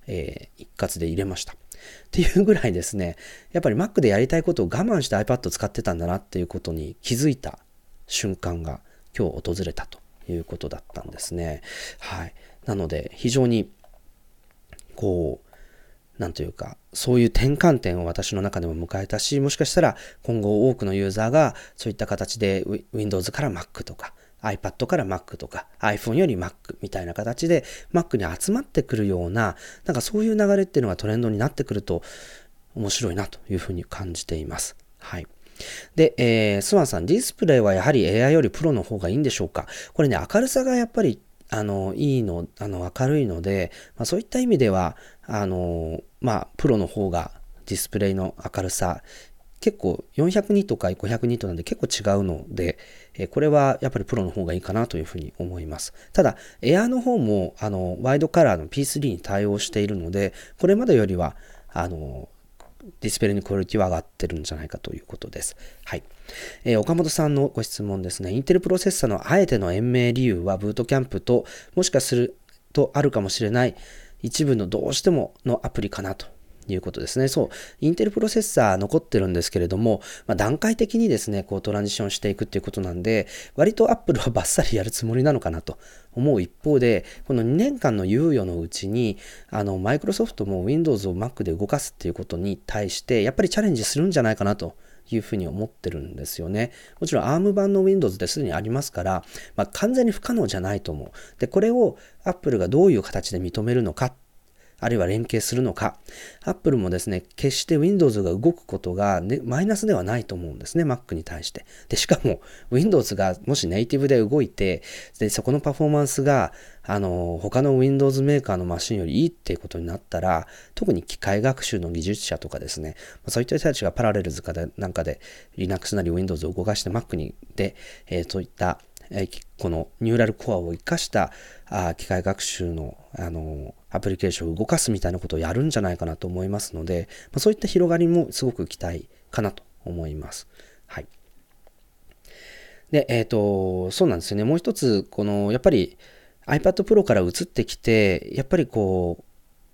えー、一括で入れました。っていうぐらいですね、やっぱり Mac でやりたいことを我慢して iPad 使ってたんだなっていうことに気づいた瞬間が今日訪れたということだったんですね。はい。なので非常にこう、なんというか、そういう転換点を私の中でも迎えたし、もしかしたら今後多くのユーザーがそういった形で Windows から Mac とか iPad から Mac とか iPhone より Mac みたいな形で Mac に集まってくるような、なんかそういう流れっていうのがトレンドになってくると面白いなというふうに感じています。はい。で、えー、スワンさん、ディスプレイはやはり AI よりプロの方がいいんでしょうか？これね、明るさがやっぱりあの、いいの、あの、明るいので、まあ、そういった意味では、あの、まあ、プロの方がディスプレイの明るさ、結構400ニットか500ニットなんで結構違うので、えこれはやっぱりプロの方がいいかなというふうに思います。ただ、エアーの方もあのワイドカラーの P3 に対応しているので、これまでよりはあのディスプレイのクオリティは上がってるんじゃないかということです。はい。えー、岡本さんのご質問ですね。インテルプロセッサのあえての延命理由はブートキャンプと、もしかするとあるかもしれない一部のどうしてものアプリかなということですね。そう、インテルプロセッサー残ってるんですけれども、まあ、段階的にですね、こうトランジションしていくっていうことなんで、割と Apple はバッサリやるつもりなのかなと *laughs* 思う一方で、この2年間の猶予のうちに、あの、マイクロソフトも Windows を Mac で動かすっていうことに対して、やっぱりチャレンジするんじゃないかなと。いうふうに思ってるんですよね。もちろん ARM 版の Windows ですでにありますから、まあ、完全に不可能じゃないと思う。で、これを Apple がどういう形で認めるのかあるいは連携するのか、Apple もですね、決して Windows が動くことが、ね、マイナスではないと思うんですね、Mac に対して。で、しかも Windows がもしネイティブで動いて、で、そこのパフォーマンスが、あの、他の Windows メーカーのマシンよりいいっていうことになったら、特に機械学習の技術者とかですね、そういった人たちがパラレルズかでなんかで Linux なり Windows を動かして Mac にで、えー、そういったこのニューラルコアを活かした機械学習のあのアプリケーションを動かすみたいなことをやるんじゃないかなと思いますので、まそういった広がりもすごく期待かなと思います。はい。で、えっ、ー、と、そうなんですよね。もう一つ、この、やっぱり iPad Pro から移ってきて、やっぱりこう、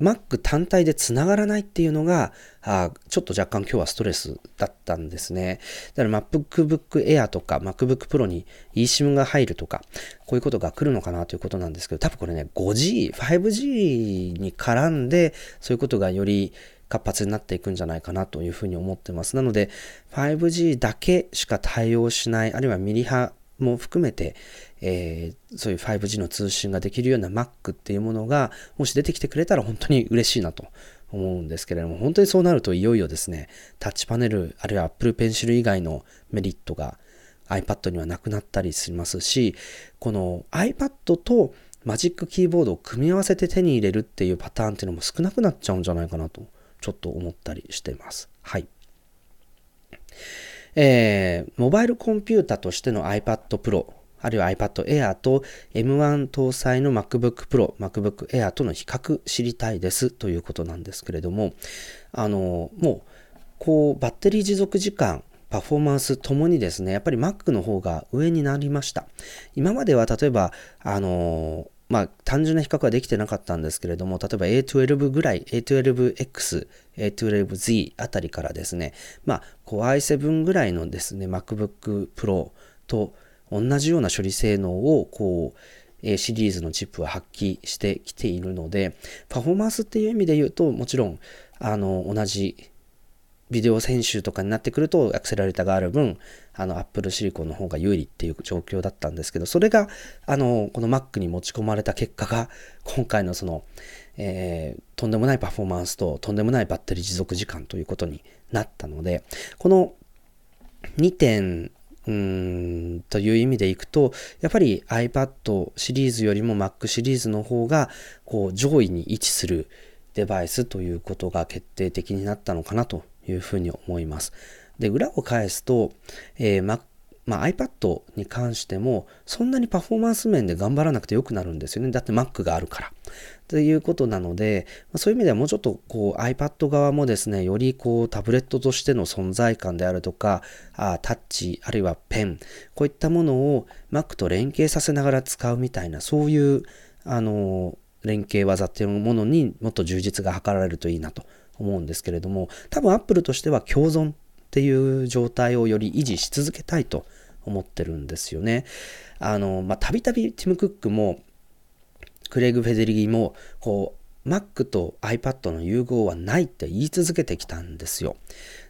Mac 単体で繋がらないっていうのが、あちょっと若干今日はストレスだったんですね。だから MacBook Air とか MacBook Pro に eSIM が入るとか、こういうことが来るのかなということなんですけど、多分これね、5G、5G に絡んで、そういうことがより活発になっていくんじゃないかなというふうに思ってます。なので、5G だけしか対応しない、あるいはミリ波も含めて、えー、そういう 5G の通信ができるような Mac っていうものが、もし出てきてくれたら本当に嬉しいなと思うんですけれども、本当にそうなるといよいよですね、タッチパネル、あるいは Apple Pencil 以外のメリットが iPad にはなくなったりしますし、この iPad とマジックキーボードを組み合わせて手に入れるっていうパターンっていうのも少なくなっちゃうんじゃないかなと、ちょっと思ったりしてます。はい。えー、モバイルコンピュータとしての iPad Pro、あるいは iPad Air と M1 搭載の MacBook Pro、MacBook Air との比較知りたいですということなんですけれども、あの、もう、こう、バッテリー持続時間、パフォーマンスともにですね、やっぱり Mac の方が上になりました。今までは例えば、あのまあ、単純な比較はできてなかったんですけれども、例えば A12 ぐらい、A12X、A12Z あたりからですね、まあ、i7 ぐらいのですね、MacBook Pro と同じような処理性能を、こう、シリーズのチップは発揮してきているので、パフォーマンスっていう意味で言うと、もちろん、あの、同じビデオ編集とかになってくると、アクセラレーターがある分、あの、Apple シリコンの方が有利っていう状況だったんですけど、それが、あの、この Mac に持ち込まれた結果が、今回のその、えー、とんでもないパフォーマンスと、とんでもないバッテリー持続時間ということになったので、この2点、うんという意味でいくと、やっぱり iPad シリーズよりも Mac シリーズの方が、こう、上位に位置するデバイスということが決定的になったのかなというふうに思います。で、裏を返すと、えー、Mac まあ、iPad に関しても、そんなにパフォーマンス面で頑張らなくてよくなるんですよね。だって Mac があるから。ということなので、ま、そういう意味ではもうちょっとこう iPad 側もですね、よりこうタブレットとしての存在感であるとか、あタッチ、あるいはペン、こういったものを Mac と連携させながら使うみたいな、そういう、あの、連携技っていうものにもっと充実が図られるといいなと思うんですけれども、多分 Apple としては共存っていう状態をより維持し続けたいと思ってるんですよね。あの、まあ、たびたびティム・クックも、クレイグ・フェデリギも、こう、Mac と iPad の融合はないって言い続けてきたんですよ。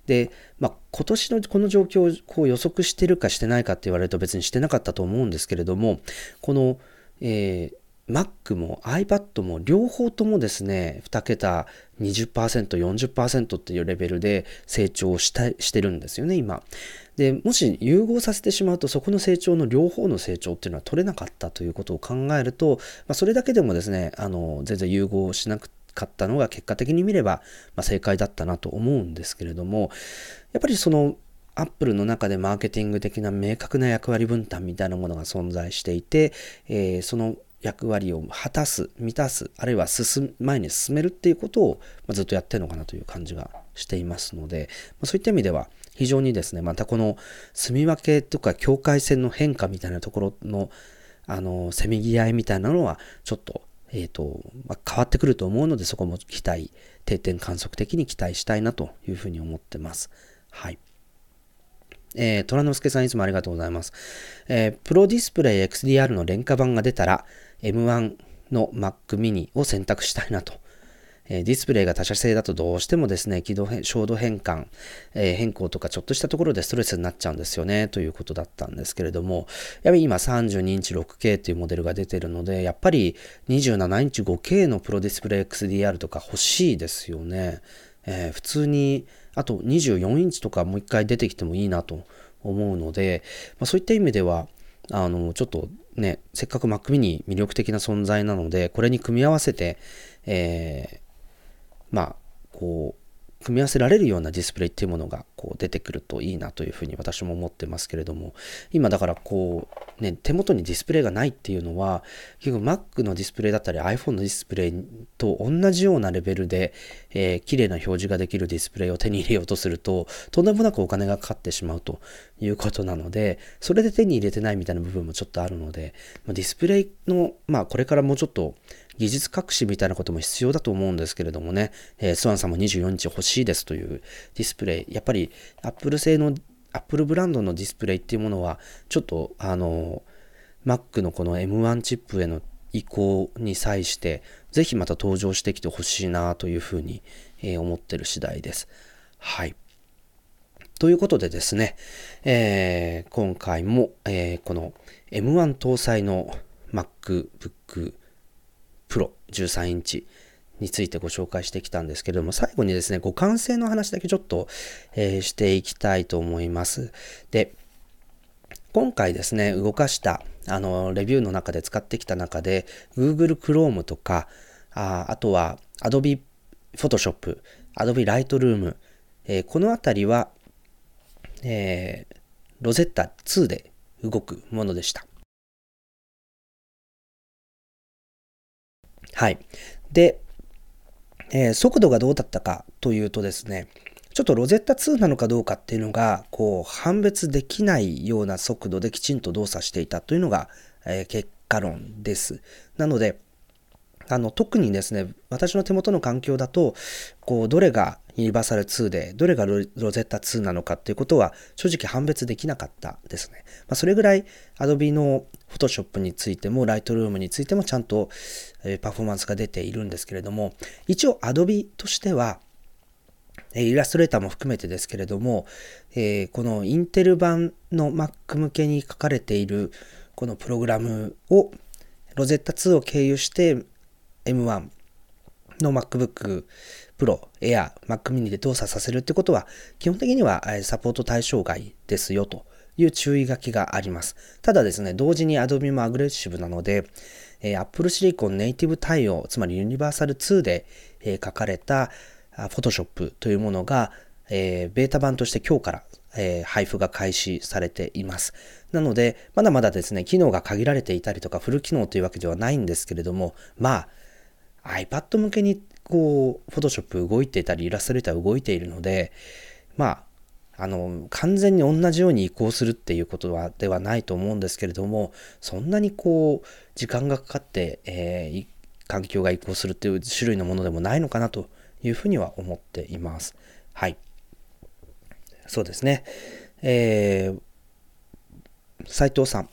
で、まあ、今年のこの状況をこう予測してるかしてないかって言われると別にしてなかったと思うんですけれども、この、えー、Mac も iPad も両方ともですね、2桁20%、40%っていうレベルで成長したしてるんですよね、今。で、もし融合させてしまうと、そこの成長の両方の成長っていうのは取れなかったということを考えると、まあ、それだけでもですね、あの、全然融合しなかったのが結果的に見れば、まあ、正解だったなと思うんですけれども、やっぱりその、アップルの中でマーケティング的な明確な役割分担みたいなものが存在していて、えー、その役割を果たす、満たす、あるいは進む前に進めるっていうことを、まずっとやってるのかなという感じがしていますので、まそういった意味では非常にですね、またこの住み分けとか境界線の変化みたいなところの、あの、せめぎ合いみたいなのは、ちょっと、えっ、ー、と、まあ、変わってくると思うので、そこも期待、定点観測的に期待したいなというふうに思ってます。はい。えー、虎之助さんいつもありがとうございます。えー、プロディスプレイ XDR の廉価版が出たら、M1 の Mac mini を選択したいなとえディスプレイが他社製だとどうしてもですね、起動変、照度変換、え変更とかちょっとしたところでストレスになっちゃうんですよね、ということだったんですけれども、やはり今32インチ 6K というモデルが出てるので、やっぱり27インチ 5K のプロディスプレイ XDR とか欲しいですよね。えー、普通に、あと24インチとかもう一回出てきてもいいなと思うので、まあ、そういった意味では、あの、ちょっとね、せっかく Mac mini 魅力的な存在なので、これに組み合わせて、えー、まあ、こう、組み合わせられるようなディスプレイっていうものがこう出てくるといいなというふうに私も思ってますけれども今だからこうね手元にディスプレイがないっていうのは結局 Mac のディスプレイだったり iPhone のディスプレイと同じようなレベルで、えー、綺麗な表示ができるディスプレイを手に入れようとするととんでもなくお金がかかってしまうということなのでそれで手に入れてないみたいな部分もちょっとあるので、ま、ディスプレイのまあこれからもうちょっと技術革新みたいなことも必要だと思うんですけれどもね、えー、スワンさんも24インチ欲しいですというディスプレイ、やっぱり Apple 製の Apple ブランドのディスプレイっていうものは、ちょっとあの、Mac のこの M1 チップへの移行に際して、ぜひまた登場してきてほしいなというふうに、えー、思ってる次第です。はい。ということでですね、えー、今回も、えー、この M1 搭載の MacBook Pro 13インチについてご紹介してきたんですけれども、最後にですね、互換性の話だけちょっと、えー、していきたいと思います。で、今回ですね、動かした、あの、レビューの中で使ってきた中で、Google Chrome とか、ああとは Adobe Photoshop、Adobe Lightroom、えー、このあたりは、えー、 Rosetta 2で動くものでした。はい。で、えー、速度がどうだったかというとですね、ちょっと Rosetta 2なのかどうかっていうのが、こう、判別できないような速度できちんと動作していたというのが、えー、結果論です。なので、あの、特にですね、私の手元の環境だと、こう、どれが Universal 2で、どれが Rosetta 2なのかっていうことは、正直判別できなかったですね。まあ、それぐらい、Adobe の Photoshop についても、Lightroom についてもちゃんと、え、パフォーマンスが出ているんですけれども、一応 Adobe としては、イラストレーターも含めてですけれども、えー、このインテル版の Mac 向けに書かれているこのプログラムを Rosetta 2を経由して M1 の MacBook Pro、Air、Mac mini で動作させるってことは基本的にはサポート対象外ですよという注意書きがあります。ただですね、同時に Adobe もアグレッシブなので、え Apple Silicon ネイティブ対応、つまり Universal 2で、え書かれた Photoshop というものが、えベータ版として今日から、え配布が開始されています。なので、まだまだですね、機能が限られていたりとか、フル機能というわけではないんですけれども、まあ、iPad 向けにこう、Photoshop 動いていたり、イラストレーター動いているので、まあ、あの、完全に同じように移行するっていうことは、ではないと思うんですけれども、そんなにこう、時間がかかって、えー、環境が移行するっていう種類のものでもないのかなというふうには思っています。はい。そうですね。えー、斉藤さん。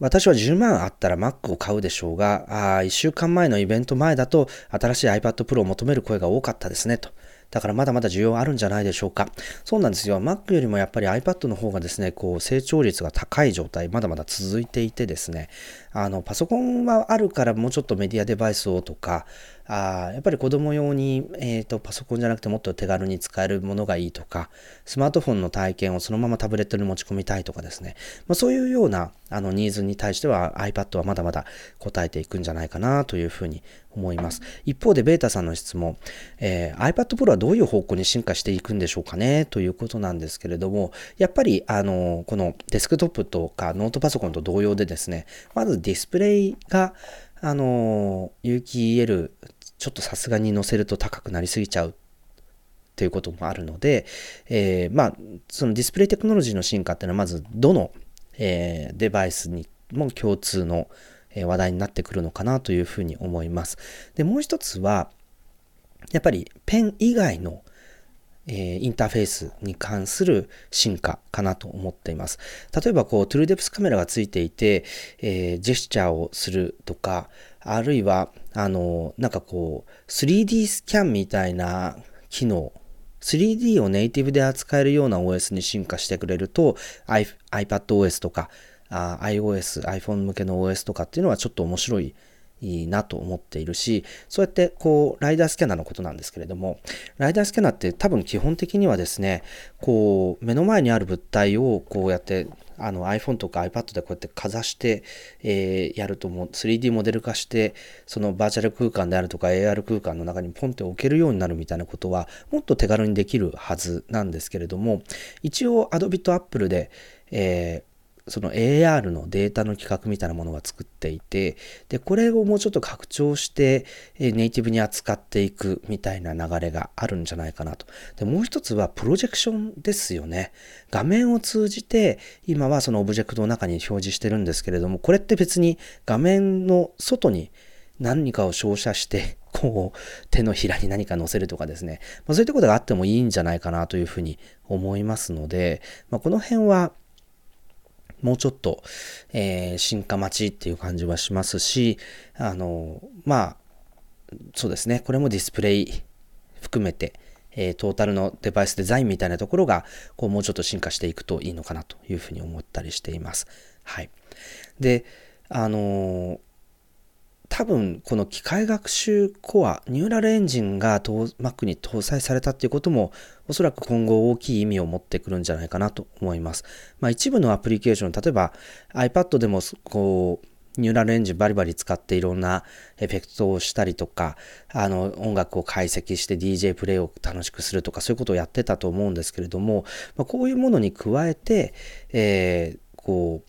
私は10万あったら Mac を買うでしょうが、あ1週間前のイベント前だと新しい iPad Pro を求める声が多かったですねと。だからまだまだ需要あるんじゃないでしょうか。そうなんですよ。Mac よりもやっぱり iPad の方がですね、こう成長率が高い状態、まだまだ続いていてですね、あの、パソコンはあるからもうちょっとメディアデバイスをとか、あやっぱり子供用に、えーと、パソコンじゃなくてもっと手軽に使えるものがいいとか、スマートフォンの体験をそのままタブレットに持ち込みたいとかですね、まあ、そういうようなあのニーズに対しては iPad はまだまだ応えていくんじゃないかなというふうに思います。一方でベータさんの質問、えー、iPad Pro はどういう方向に進化していくんでしょうかねということなんですけれども、やっぱりあのこのデスクトップとかノートパソコンと同様でですね、まずディスプレイがあの有機 EL ちょっとさすがに載せると高くなりすぎちゃうっていうこともあるので、えー、まあ、そのディスプレイテクノロジーの進化っていうのはまずどの、えー、デバイスにも共通の、話題になってくるのかなというふうに思います。で、もう一つは、やっぱりペン以外のえ、インターフェースに関する進化かなと思っています。例えばこう、トゥルーデプスカメラがついていて、えー、ジェスチャーをするとか、あるいは、あの、なんかこう、3D スキャンみたいな機能、3D をネイティブで扱えるような OS に進化してくれると、iPadOS とか、iOS、iPhone 向けの OS とかっていうのはちょっと面白いいいなと思っているし、そうやってこう、ライダースキャナーのことなんですけれども、ライダースキャナーって多分基本的にはですね、こう、目の前にある物体をこうやって、あの iPhone とか iPad でこうやってかざして、えー、やるともう 3D モデル化して、そのバーチャル空間であるとか AR 空間の中にポンって置けるようになるみたいなことは、もっと手軽にできるはずなんですけれども、一応 Adobe と Apple で、えーその AR のデータの企画みたいなものが作っていて、で、これをもうちょっと拡張して、えネイティブに扱っていくみたいな流れがあるんじゃないかなと。で、もう一つはプロジェクションですよね。画面を通じて、今はそのオブジェクトの中に表示してるんですけれども、これって別に画面の外に何かを照射して、*laughs* こう、手のひらに何か乗せるとかですね。まあ、そういったことがあってもいいんじゃないかなというふうに思いますので、まあ、この辺は、もうちょっと、えー、進化待ちっていう感じはしますし、あの、まあ、そうですね、これもディスプレイ含めて、えー、トータルのデバイスデザインみたいなところが、こう、もうちょっと進化していくといいのかなというふうに思ったりしています。はい。で、あの多分この機械学習コア、ニューラルエンジンが Mac に搭載されたっていうこともおそらく今後大きい意味を持ってくるんじゃないかなと思います。まあ一部のアプリケーション、例えば iPad でもこうニューラルエンジンバリバリ使っていろんなエフェクトをしたりとか、あの音楽を解析して DJ プレイを楽しくするとかそういうことをやってたと思うんですけれども、まあ、こういうものに加えて、えー、こう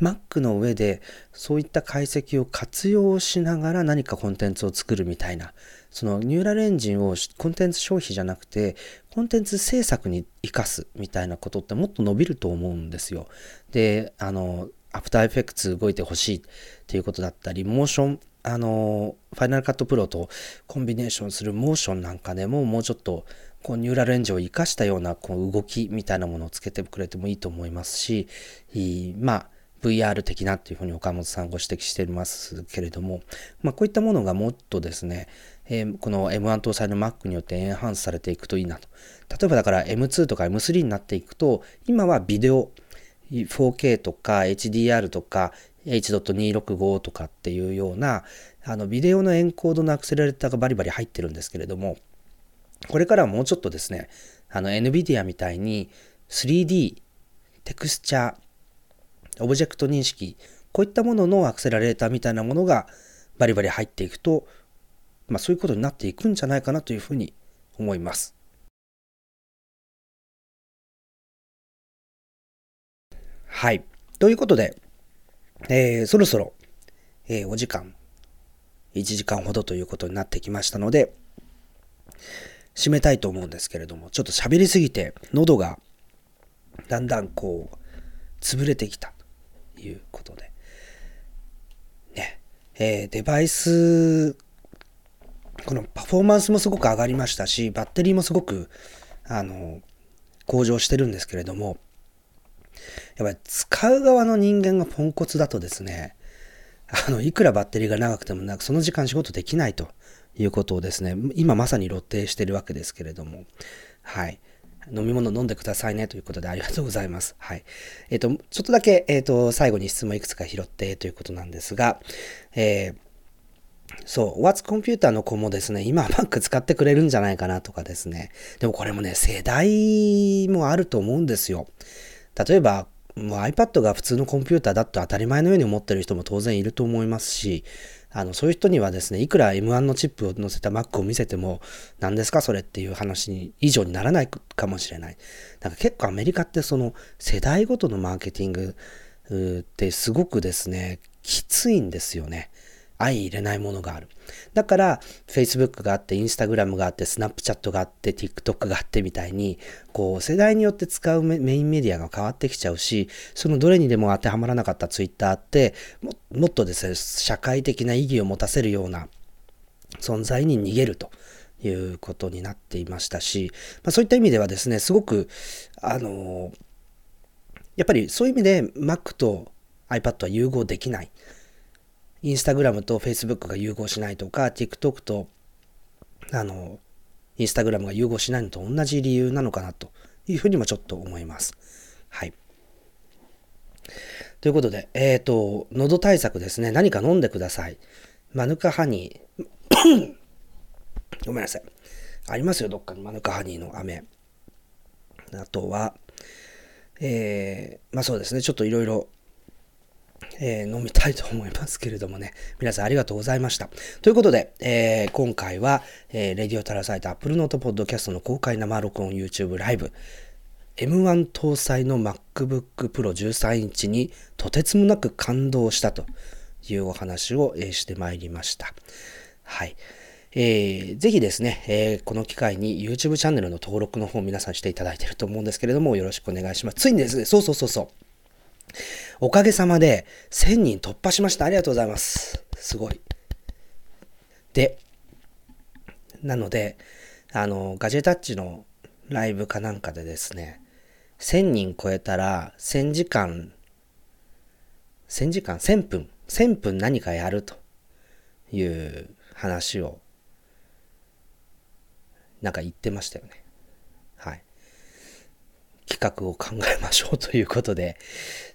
Mac の上でそういった解析を活用しながら何かコンテンツを作るみたいな、そのニューラルエンジンをコンテンツ消費じゃなくて、コンテンツ制作に活かすみたいなことってもっと伸びると思うんですよ。で、あの、アフターエフェクツ動いてほしいっていうことだったり、モーション、あの、ファイナルカットプロとコンビネーションするモーションなんかでももうちょっとこうニューラルエンジンを活かしたようなこう動きみたいなものをつけてくれてもいいと思いますし、まあ、VR 的なっていうふうに岡本さんご指摘していますけれども、まあ、こういったものがもっとですね、えー、この M1 搭載の Mac によってエンハンスされていくといいなと。例えばだから M2 とか M3 になっていくと、今はビデオ 4K とか HDR とか H.265 とかっていうようなあのビデオのエンコードのアクセラレーターがバリバリ入ってるんですけれども、これからはもうちょっとですね、あの NVIDIA みたいに 3D テクスチャーオブジェクト認識、こういったもののアクセラレーターみたいなものがバリバリ入っていくと、まあそういうことになっていくんじゃないかなというふうに思います。はい。ということで、えー、そろそろ、えー、お時間、1時間ほどということになってきましたので、締めたいと思うんですけれども、ちょっと喋りすぎて、喉がだんだんこう、潰れてきた。いうことで。ね。えー、デバイス、このパフォーマンスもすごく上がりましたし、バッテリーもすごく、あの、向上してるんですけれども、やっぱり使う側の人間がポンコツだとですね、あの、いくらバッテリーが長くても、なんかその時間仕事できないということをですね、今まさに露呈してるわけですけれども、はい。飲み物飲んでくださいねということでありがとうございます。はい。えっ、ー、と、ちょっとだけ、えっ、ー、と、最後に質問いくつか拾ってということなんですが、えー、そう、What's Computer の子もですね、今は Mac 使ってくれるんじゃないかなとかですね。でもこれもね、世代もあると思うんですよ。例えば、もう iPad が普通のコンピューターだと当たり前のように思ってる人も当然いると思いますし、あの、そういう人にはですね、いくら M1 のチップを載せた Mac を見せても、何ですかそれっていう話に以上にならないかもしれない。なんか結構アメリカってその世代ごとのマーケティングってすごくですね、きついんですよね。相入れないものがある。だから、Facebook があって、Instagram があって、Snapchat があって、TikTok があってみたいに、こう、世代によって使うメインメディアが変わってきちゃうし、そのどれにでも当てはまらなかった Twitter っても、もっとですね、社会的な意義を持たせるような存在に逃げると。いうことになっていましたし、まあ、そういった意味ではですね、すごく、あのやっぱりそういう意味で Mac と iPad は融合できない。インスタグラムと Facebook が融合しないとか、TikTok と、あの、インスタグラムが融合しないのと同じ理由なのかなというふうにもちょっと思います。はい。ということで、えっ、ー、と、喉対策ですね。何か飲んでください。マヌカハニー。ごめんなさい。ありますよ、どっかにマヌカハニーの飴。あとは、えー、まあそうですね、ちょっといろいろえー、飲みたいと思いますけれどもね。皆さんありがとうございました。ということで、えー、今回は、えー、レディオタラサイト Apple Note Podcast の公開生録音 YouTube ライブ M1 搭載の MacBook Pro 13インチにとてつもなく感動したというお話を、えー、してまいりました。はい。えー、ぜひですね、えー、この機会に YouTube チャンネルの登録の方皆さんしていただいていると思うんですけれども、よろしくお願いします。ついにですね、そうそうそうそう。おかげさまで1000人突破しました。ありがとうございます。すごい。で、なので、あの、ガジェタッチのライブかなんかでですね、1000人超えたら1000時間、1000時間 ?1000 分 ?1000 分何かやるという話をなんか言ってましたよね。企画を考えましょうということで、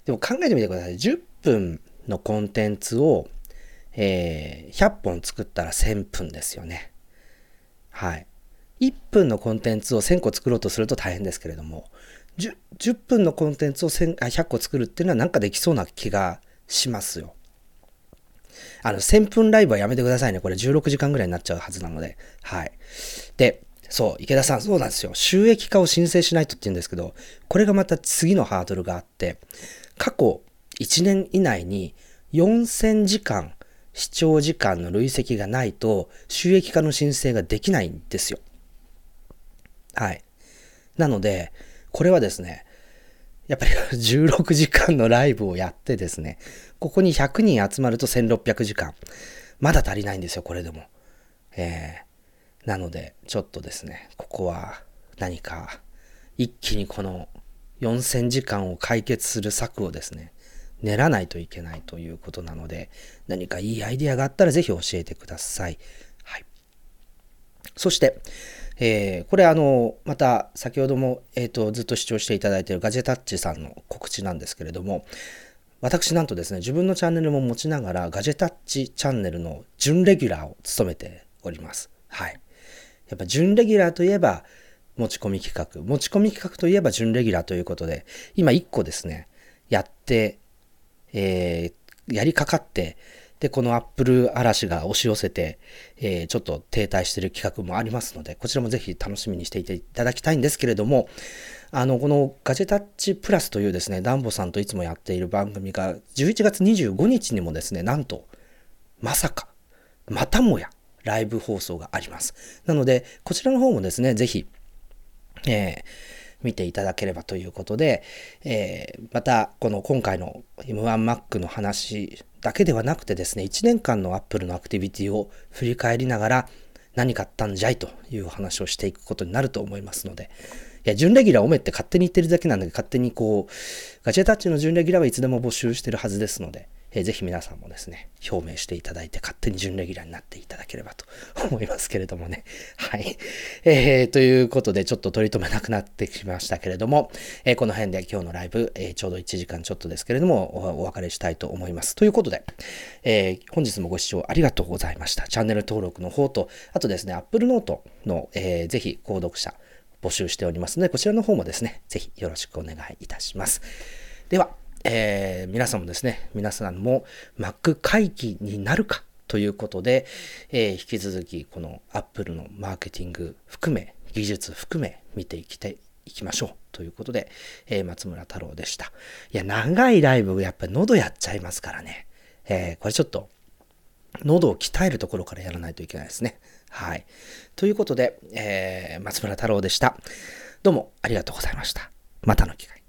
でも考えてみてください。10分のコンテンツを、えー、100本作ったら1000分ですよね。はい。1分のコンテンツを1000個作ろうとすると大変ですけれども、10, 10分のコンテンツを1000あ100個作るっていうのはなんかできそうな気がしますよ。あの、1000分ライブはやめてくださいね。これ16時間ぐらいになっちゃうはずなので。はい。で、そう、池田さん、そうなんですよ。収益化を申請しないとって言うんですけど、これがまた次のハードルがあって、過去1年以内に4000時間視聴時間の累積がないと収益化の申請ができないんですよ。はい。なので、これはですね、やっぱり *laughs* 16時間のライブをやってですね、ここに100人集まると1600時間。まだ足りないんですよ、これでも。えー、なので、ちょっとですね、ここは何か一気にこの4000時間を解決する策をですね、練らないといけないということなので、何かいいアイディアがあったらぜひ教えてください。はい。そして、えー、これあの、また先ほども、えーと、ずっと視聴していただいているガジェタッチさんの告知なんですけれども、私なんとですね、自分のチャンネルも持ちながら、ガジェタッチチャンネルの準レギュラーを務めております。はい。やっぱ準レギュラーといえば持ち込み企画。持ち込み企画といえば準レギュラーということで、今1個ですね、やって、えー、やりかかって、で、このアップル嵐が押し寄せて、えー、ちょっと停滞している企画もありますので、こちらもぜひ楽しみにしていていただきたいんですけれども、あの、このガジェタッチプラスというですね、ダンボさんといつもやっている番組が、11月25日にもですね、なんと、まさか、またもや、ライブ放送があります。なので、こちらの方もですね、ぜひ、えー、見ていただければということで、えー、また、この今回の M1Mac の話だけではなくてですね、1年間の Apple のアクティビティを振り返りながら、何買ったんじゃいという話をしていくことになると思いますので、いや、準レギュラーおめって勝手に言ってるだけなんだけど、勝手にこう、ガチェタッチの準レギュラーはいつでも募集してるはずですので、えー、ぜひ皆さんもですね、表明していただいて勝手に準レギュラーになっていただければと *laughs* 思いますけれどもね。はい。えー、ということでちょっと取り留めなくなってきましたけれども、えー、この辺で今日のライブ、えー、ちょうど1時間ちょっとですけれどもお、お別れしたいと思います。ということで、え、本日もご視聴ありがとうございました。チャンネル登録の方と、あとですね、Apple Note の、えー、ぜひ購読者募集しておりますので、こちらの方もですね、ぜひよろしくお願いいたします。では、えー、皆さんもですね、皆さんも Mac 回帰になるかということで、えー、引き続きこの Apple のマーケティング含め、技術含め見ていきていきましょうということで、えー、松村太郎でした。いや、長いライブ、やっぱり喉やっちゃいますからね。え、これちょっと喉を鍛えるところからやらないといけないですね。はい。ということで、え、松村太郎でした。どうもありがとうございました。またの機会。